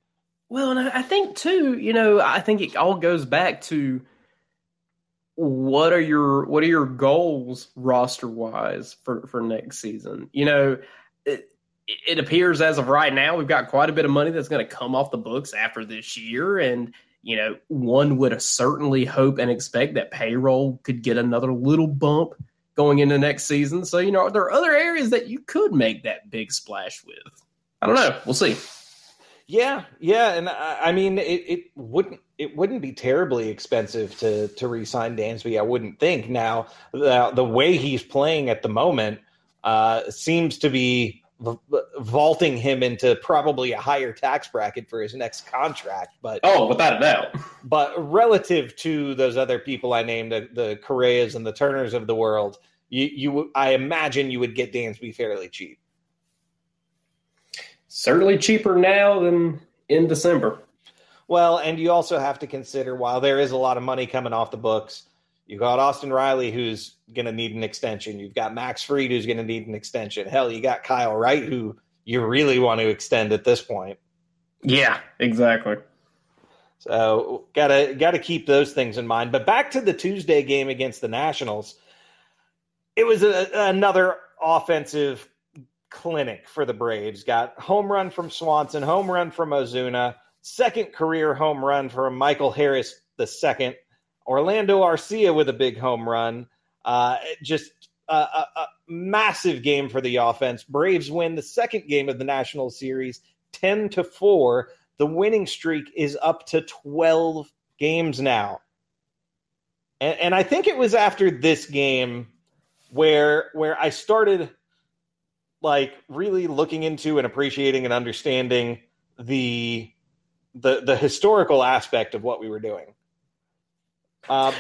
Well, and I think too, you know, I think it all goes back to what are your what are your goals roster wise for for next season? You know, it, it appears as of right now, we've got quite a bit of money that's going to come off the books after this year. And, you know, one would certainly hope and expect that payroll could get another little bump going into next season. So, you know, there are other areas that you could make that big splash with. I don't know. We'll see. Yeah, yeah, and I, I mean, it, it wouldn't it wouldn't be terribly expensive to to re-sign Dansby. I wouldn't think. Now, the the way he's playing at the moment uh, seems to be vaulting him into probably a higher tax bracket for his next contract. But oh, without a doubt. But relative to those other people I named, the, the Correas and the Turners of the world, you you I imagine you would get Dansby fairly cheap certainly cheaper now than in December. Well, and you also have to consider while there is a lot of money coming off the books, you got Austin Riley who's going to need an extension. You've got Max Fried, who's going to need an extension. Hell, you got Kyle Wright who you really want to extend at this point. Yeah, exactly. So gotta gotta keep those things in mind. But back to the Tuesday game against the Nationals, it was a, another offensive clinic for the Braves. Got home run from Swanson, home run from Ozuna, second career home run from Michael Harris the second. Orlando Arcia with a big home run. Uh, just a, a, a, massive game for the offense. Braves win the second game of the National Series, ten to four. The winning streak is up to twelve games now, and, and I think it was after this game where where I started like really looking into and appreciating and understanding the the the historical aspect of what we were doing. Um,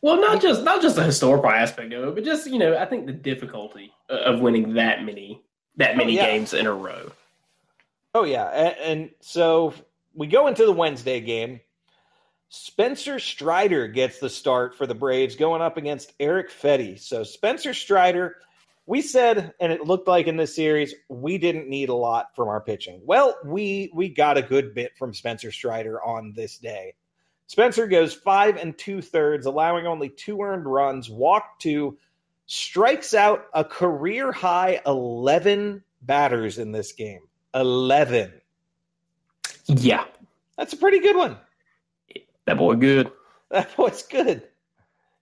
well, not just not just the historical aspect of it, but just you know, I think the difficulty of winning that many that oh, many oh, yeah. games in a row. Oh yeah, and, and so we go into the Wednesday game. Spencer Strider gets the start for the Braves going up against Erick Fedde. So Spencer Strider we said, and it looked like in this series, we didn't need a lot from our pitching. Well, we we got a good bit from Spencer Strider on this day. Spencer goes five and two thirds, allowing only two earned runs, walked two, strikes out a career high 11 batters in this game. 11. Yeah. That's a pretty good one. That boy good. That boy's good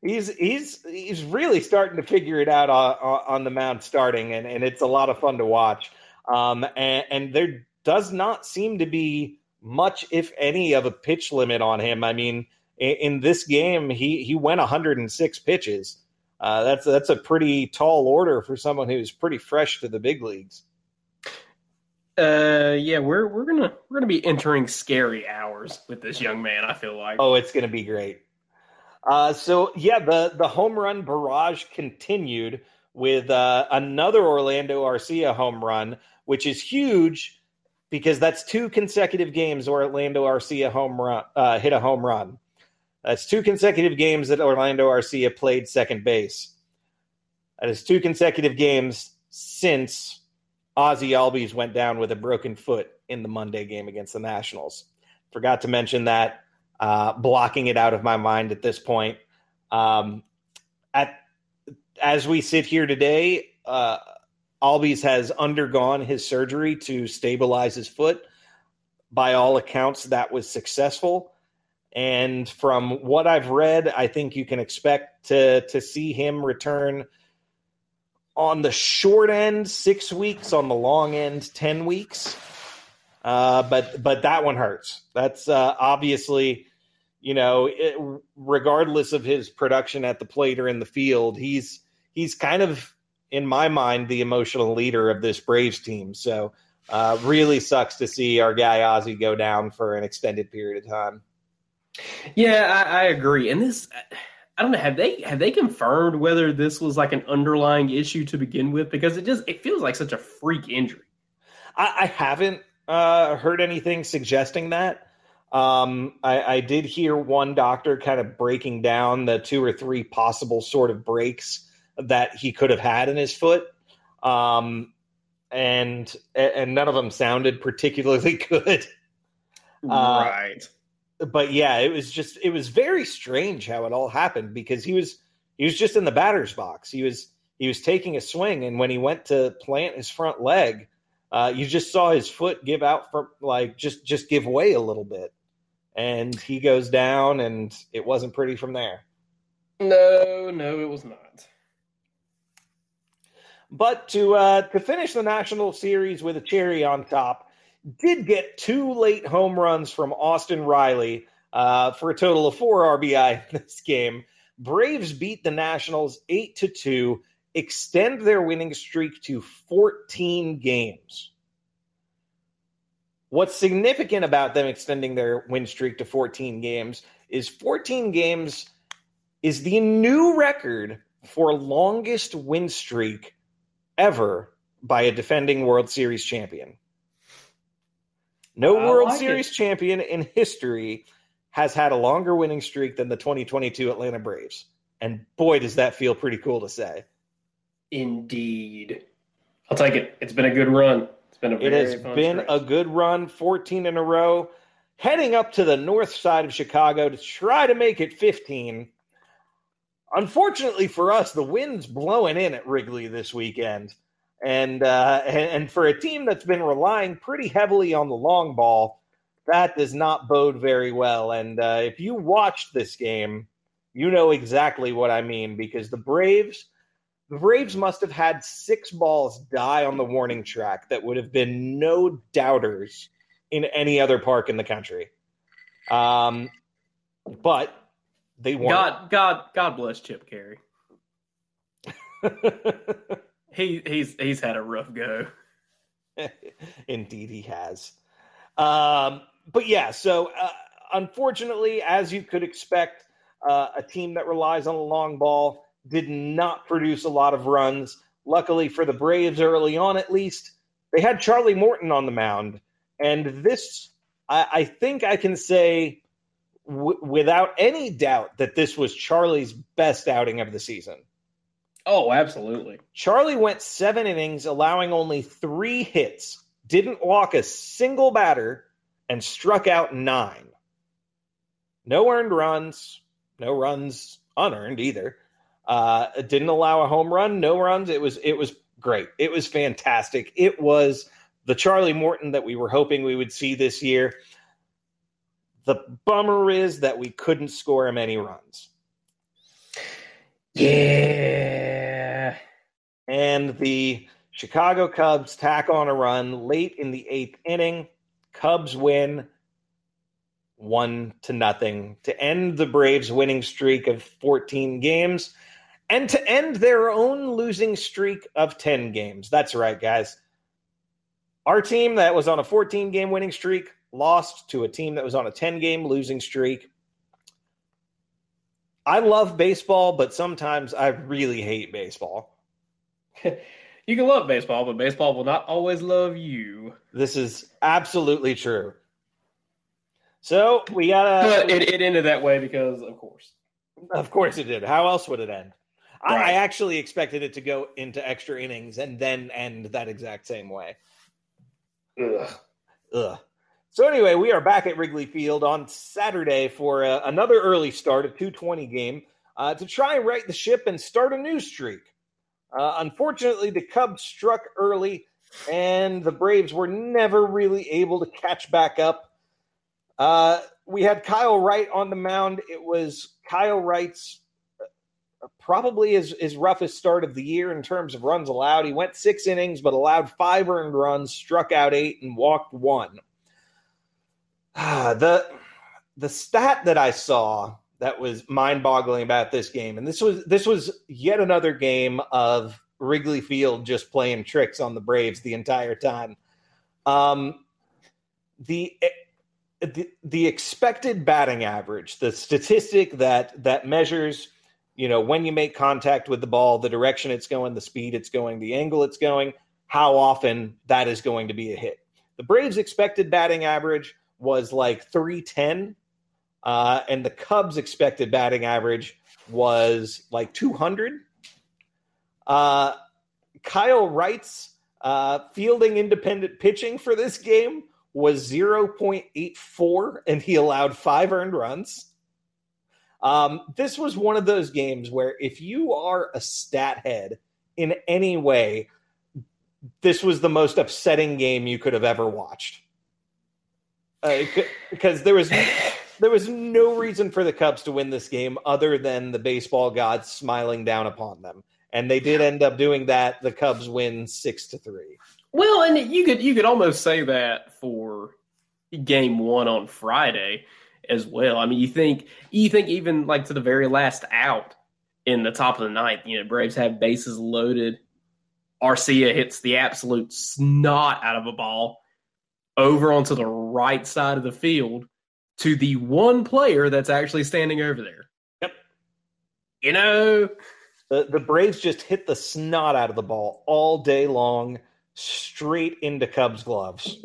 he's he's he's really starting to figure it out on, on the mound starting, and, and it's a lot of fun to watch. Um, and, and there does not seem to be much, if any, of a pitch limit on him. I mean, in, in this game, he he went 106 pitches. Uh, that's that's a pretty tall order for someone who's pretty fresh to the big leagues. Uh, yeah, we're we're gonna we're gonna be entering scary hours with this young man. I feel like. Oh, it's gonna be great. Uh, so yeah, the the home run barrage continued with uh, another Orlando Arcia home run, which is huge because that's two consecutive games where Orlando Arcia home run uh, hit a home run. That's two consecutive games that Orlando Arcia played second base. That is two consecutive games since Ozzy Albies went down with a broken foot in the Monday game against the Nationals. Forgot to mention that uh, blocking it out of my mind at this point. Um, at as we sit here today, uh, Albies has undergone his surgery to stabilize his foot. By all accounts, that was successful. And from what I've read, I think you can expect to to see him return on the short end six weeks, on the long end ten weeks. Uh, but but that one hurts. That's uh, obviously, you know, it, regardless of his production at the plate or in the field, he's he's kind of in my mind the emotional leader of this Braves team. So uh, really sucks to see our guy Ozzy go down for an extended period of time. Yeah, I, I agree. And this. I don't know. Have they have they confirmed whether this was like an underlying issue to begin with? Because it just it feels like such a freak injury. I, I haven't uh, heard anything suggesting that. Um, I, I, did hear one doctor kind of breaking down the two or three possible sort of breaks that he could have had in his foot, um, and and none of them sounded particularly good. Uh, right. Uh, but yeah, it was just it was very strange how it all happened because he was he was just in the batter's box. He was he was taking a swing, and when he went to plant his front leg, uh, you just saw his foot give out from like just just give way a little bit, and he goes down, and it wasn't pretty from there. No, no, it was not. But to uh, to finish the national series with a cherry on top, did get two late home runs from Austin Riley uh, for a total of four RBI in this game. Braves beat the Nationals 8 to 2, extend their winning streak to 14 games. What's significant about them extending their win streak to 14 games is 14 games is the new record for longest win streak ever by a defending World Series champion. No I World like Series it. champion in history has had a longer winning streak than the 2022 Atlanta Braves. And boy, does that feel pretty cool to say. Indeed. I'll take it. It's been a good run. It's been a It has been stretch. a good run, 14 in a row, heading up to the north side of Chicago to try to make it 15. Unfortunately for us, the wind's blowing in at Wrigley this weekend. And, uh, and for a team that's been relying pretty heavily on the long ball, that does not bode very well. And uh, if you watched this game, you know exactly what I mean because the Braves, the Braves must have had six balls die on the warning track that would have been no doubters in any other park in the country. Um, but they weren't. God, God, God bless Chip Caray. He he's he's had a rough go. Indeed, he has. Um, but yeah, so uh, unfortunately, as you could expect, uh, a team that relies on the long ball did not produce a lot of runs. Luckily for the Braves, early on at least, they had Charlie Morton on the mound, and this, I, I think, I can say w- without any doubt that this was Charlie's best outing of the season. Oh, absolutely. Charlie went seven innings, allowing only three hits, didn't walk a single batter, and struck out nine. No earned runs, no runs unearned either. Uh, didn't allow a home run, no runs. It was it was great. It was fantastic. It was the Charlie Morton that we were hoping we would see this year. The bummer is that we couldn't score him any runs. Yeah. and the Chicago Cubs tack on a run late in the eighth inning. Cubs win one to nothing to end the Braves' winning streak of 14 games and to end their own losing streak of 10 games. That's right, guys. Our team that was on a 14 game winning streak lost to a team that was on a 10 game losing streak. I love baseball, but sometimes I really hate baseball. You can love baseball, but baseball will not always love you. This is absolutely true. So we gotta. But it, it ended that way because, of course. of course it did. How else would it end? I, I actually expected it to go into extra innings and then end that exact same way. Ugh. Ugh. So anyway, we are back at Wrigley Field on Saturday for uh, another early start, a 220 game, uh, to try and right the ship and start a new streak. Uh, unfortunately, the Cubs struck early, and the Braves were never really able to catch back up. Uh, we had Kyle Wright on the mound. It was Kyle Wright's uh, probably his, his roughest start of the year in terms of runs allowed. He went six innings, but allowed five earned runs, struck out eight, and walked one. Ah, the the stat that I saw that was mind-boggling about this game, and this was this was yet another game of Wrigley Field just playing tricks on the Braves the entire time. Um, the the, the expected batting average, the statistic that that measures, you know, when you make contact with the ball, the direction it's going, the speed it's going, the angle it's going, how often that is going to be a hit. The Braves' expected batting average was like 310, uh, and the Cubs' expected batting average was like 200. Uh, Kyle Wright's uh, fielding independent pitching for this game was 0.84, and he allowed five earned runs. Um, this was one of those games where if you are a stat head in any way, this was the most upsetting game you could have ever watched. Uh, because there was there was no reason for the Cubs to win this game other than the baseball gods smiling down upon them. and they did end up doing that. The Cubs win six to three. Well, and you could you could almost say that for game one on Friday as well. I mean, you think you think even like to the very last out in the top of the ninth, you know, Braves have bases loaded. Arcia hits the absolute snot out of a ball over onto the right side of the field to the one player that's actually standing over there. Yep. You know, the the Braves just hit the snot out of the ball all day long, straight into Cubs gloves.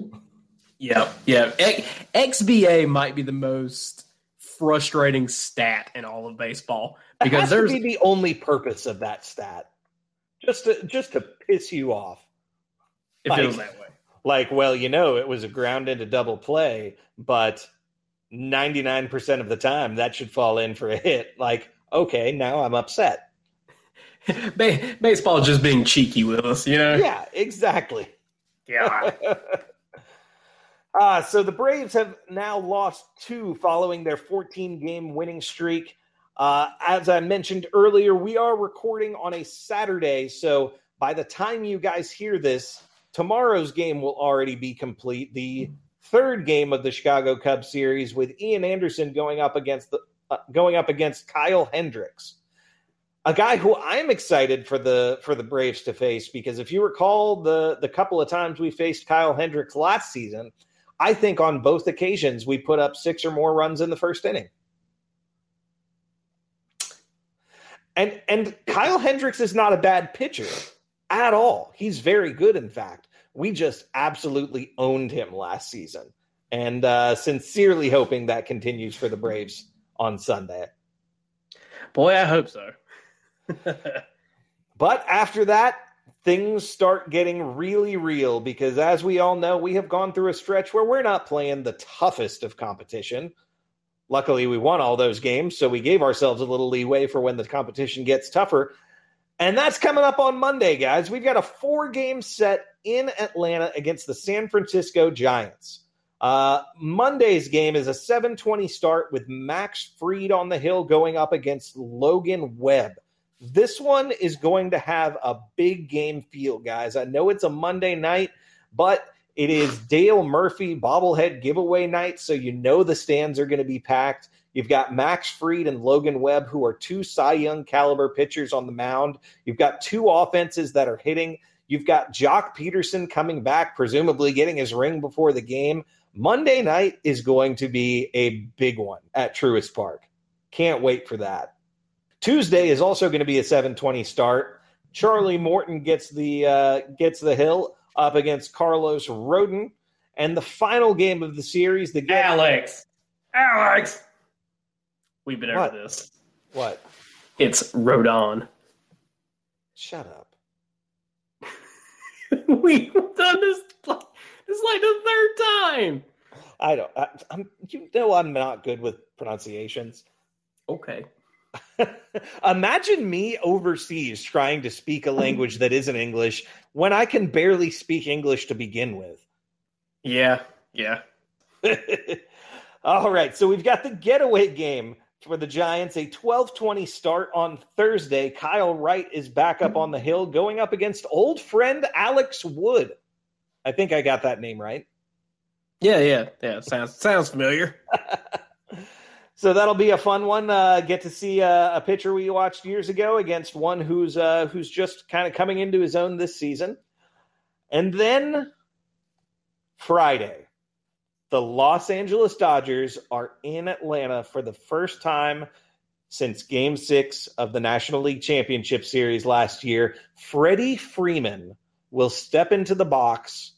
Yep. Yep. X- XBA might be the most frustrating stat in all of baseball because there's be the only purpose of that stat, just to just to piss you off. It like, feels that way. Like, well, you know, it was a ground into double play, but ninety nine percent of the time that should fall in for a hit. Like, okay, now I'm upset. Baseball just being cheeky with us, you know? Yeah, exactly. Yeah. Uh, so the Braves have now lost two following their 14 game winning streak. Uh, as I mentioned earlier, we are recording on a Saturday. So by the time you guys hear this, tomorrow's game will already be complete. The third game of the Chicago Cubs series with Ian Anderson going up against the uh, going up against Kyle Hendricks, a guy who I'm excited for the for the Braves to face because if you recall the the couple of times we faced Kyle Hendricks last season, I think on both occasions we put up six or more runs in the first inning. And and Kyle Hendricks is not a bad pitcher at all. He's very good, in fact. We just absolutely owned him last season. And uh, sincerely hoping that continues for the Braves on Sunday. Boy, I hope so. but after that, things start getting really real because, as we all know, we have gone through a stretch where we're not playing the toughest of competition. Luckily, we won all those games, so we gave ourselves a little leeway for when the competition gets tougher. And that's coming up on Monday, guys. We've got a four game set in Atlanta against the San Francisco Giants. Uh, Monday's game is a 720 start with Max Fried on the hill going up against Logan Webb. This one is going to have a big game feel, guys. I know it's a Monday night, but it is Dale Murphy bobblehead giveaway night, so you know the stands are going to be packed. You've got Max Fried and Logan Webb, who are two Cy Young caliber pitchers on the mound. You've got two offenses that are hitting. You've got Joc Pederson coming back, presumably getting his ring before the game. Monday night is going to be a big one at Truist Park. Can't wait for that. Tuesday is also going to be a 7:20 start. Charlie Morton gets the uh, gets the hill up against Carlos Rodon, and the final game of the series. The Alex, Alex, we've been what? over this. What? It's Rodon. Shut up. We've done this. This is like the third time. I don't. I, am You know, I'm not good with pronunciations. Okay. Imagine me overseas trying to speak a language that isn't English when I can barely speak English to begin with. Yeah, yeah. All right, so we've got the getaway game for the Giants, a 12-20 start on Thursday. Kyle Wright is back up on the hill going up against old friend Alex Wood. I think I got that name right. Yeah, yeah, yeah. Sounds sounds familiar. So that'll be a fun one. Uh, get to see uh, a pitcher we watched years ago against one who's uh, who's just kind of coming into his own this season. And then Friday, the Los Angeles Dodgers are in Atlanta for the first time since Game Six of the National League Championship Series last year. Freddie Freeman will step into the box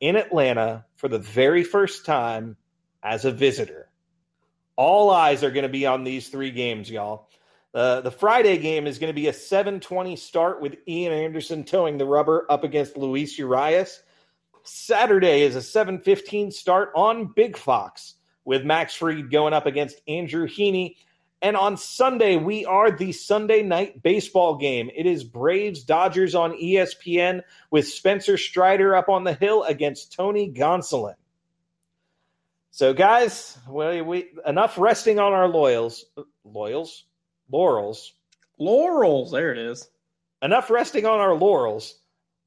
in Atlanta for the very first time as a visitor. All eyes are going to be on these three games, y'all. Uh, the Friday game is going to be a 7:20 start with Ian Anderson toeing the rubber up against Luis Urias. Saturday is a 7:15 start on Big Fox with Max Fried going up against Andrew Heaney. And on Sunday, we are the Sunday night baseball game. It is Braves Dodgers on ESPN with Spencer Strider up on the hill against Tony Gonsolin. So, guys, we, we enough resting on our loyals, loyals, laurels, laurels. There it is. enough resting on our laurels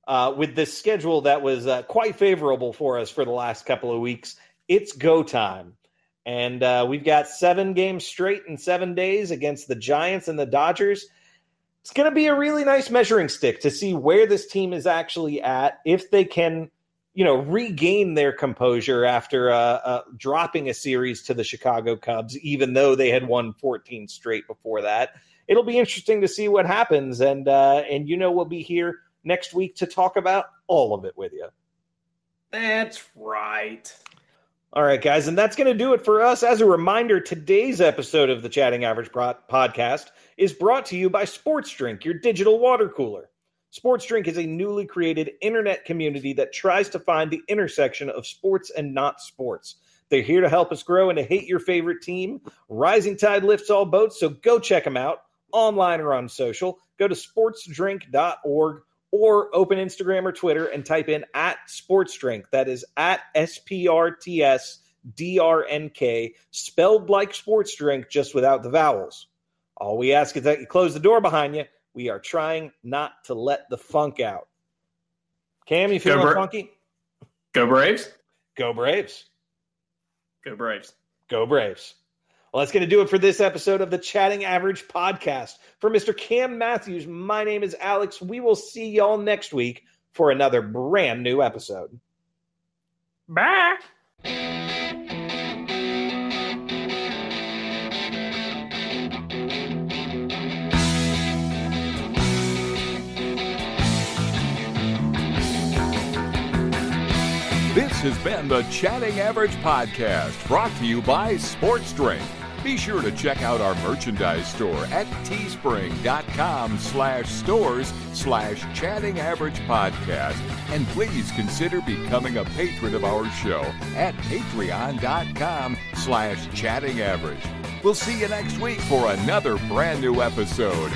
uh, with this schedule that was uh, quite favorable for us for the last couple of weeks. It's go time. And uh, we've got seven games straight in seven days against the Giants and the Dodgers. It's going to be a really nice measuring stick to see where this team is actually at, if they can, you know, regain their composure after uh, uh, dropping a series to the Chicago Cubs, even though they had won 14 straight before that. It'll be interesting to see what happens, and uh, and you know we'll be here next week to talk about all of it with you. That's right. All right, guys, and that's going to do it for us. As a reminder, today's episode of the Chatting Average podcast is brought to you by Sports Drink, your digital water cooler. Sports Drink is a newly created internet community that tries to find the intersection of sports and not sports. They're here to help us grow and to hate your favorite team. Rising Tide lifts all boats, so go check them out online or on social. Go to sportsdrink.org or open Instagram or Twitter and type in at sports drink. That is at S P R T S D R N K, spelled like sports drink, just without the vowels. All we ask is that you close the door behind you. We are trying not to let the funk out. Cam, you feeling Bra- funky? Go Braves. Go Braves. Go Braves. Go Braves. Well, that's going to do it for this episode of the Chatting Average podcast. For Mr. Cam Matthews, my name is Alex. We will see y'all next week for another brand new episode. Bye. This has been the Chatting Average Podcast, brought to you by Sports Drink. Be sure to check out our merchandise store at teespring.com slash stores slash chatting average podcast. And please consider becoming a patron of our show at patreon.com slash chatting average. We'll see you next week for another brand new episode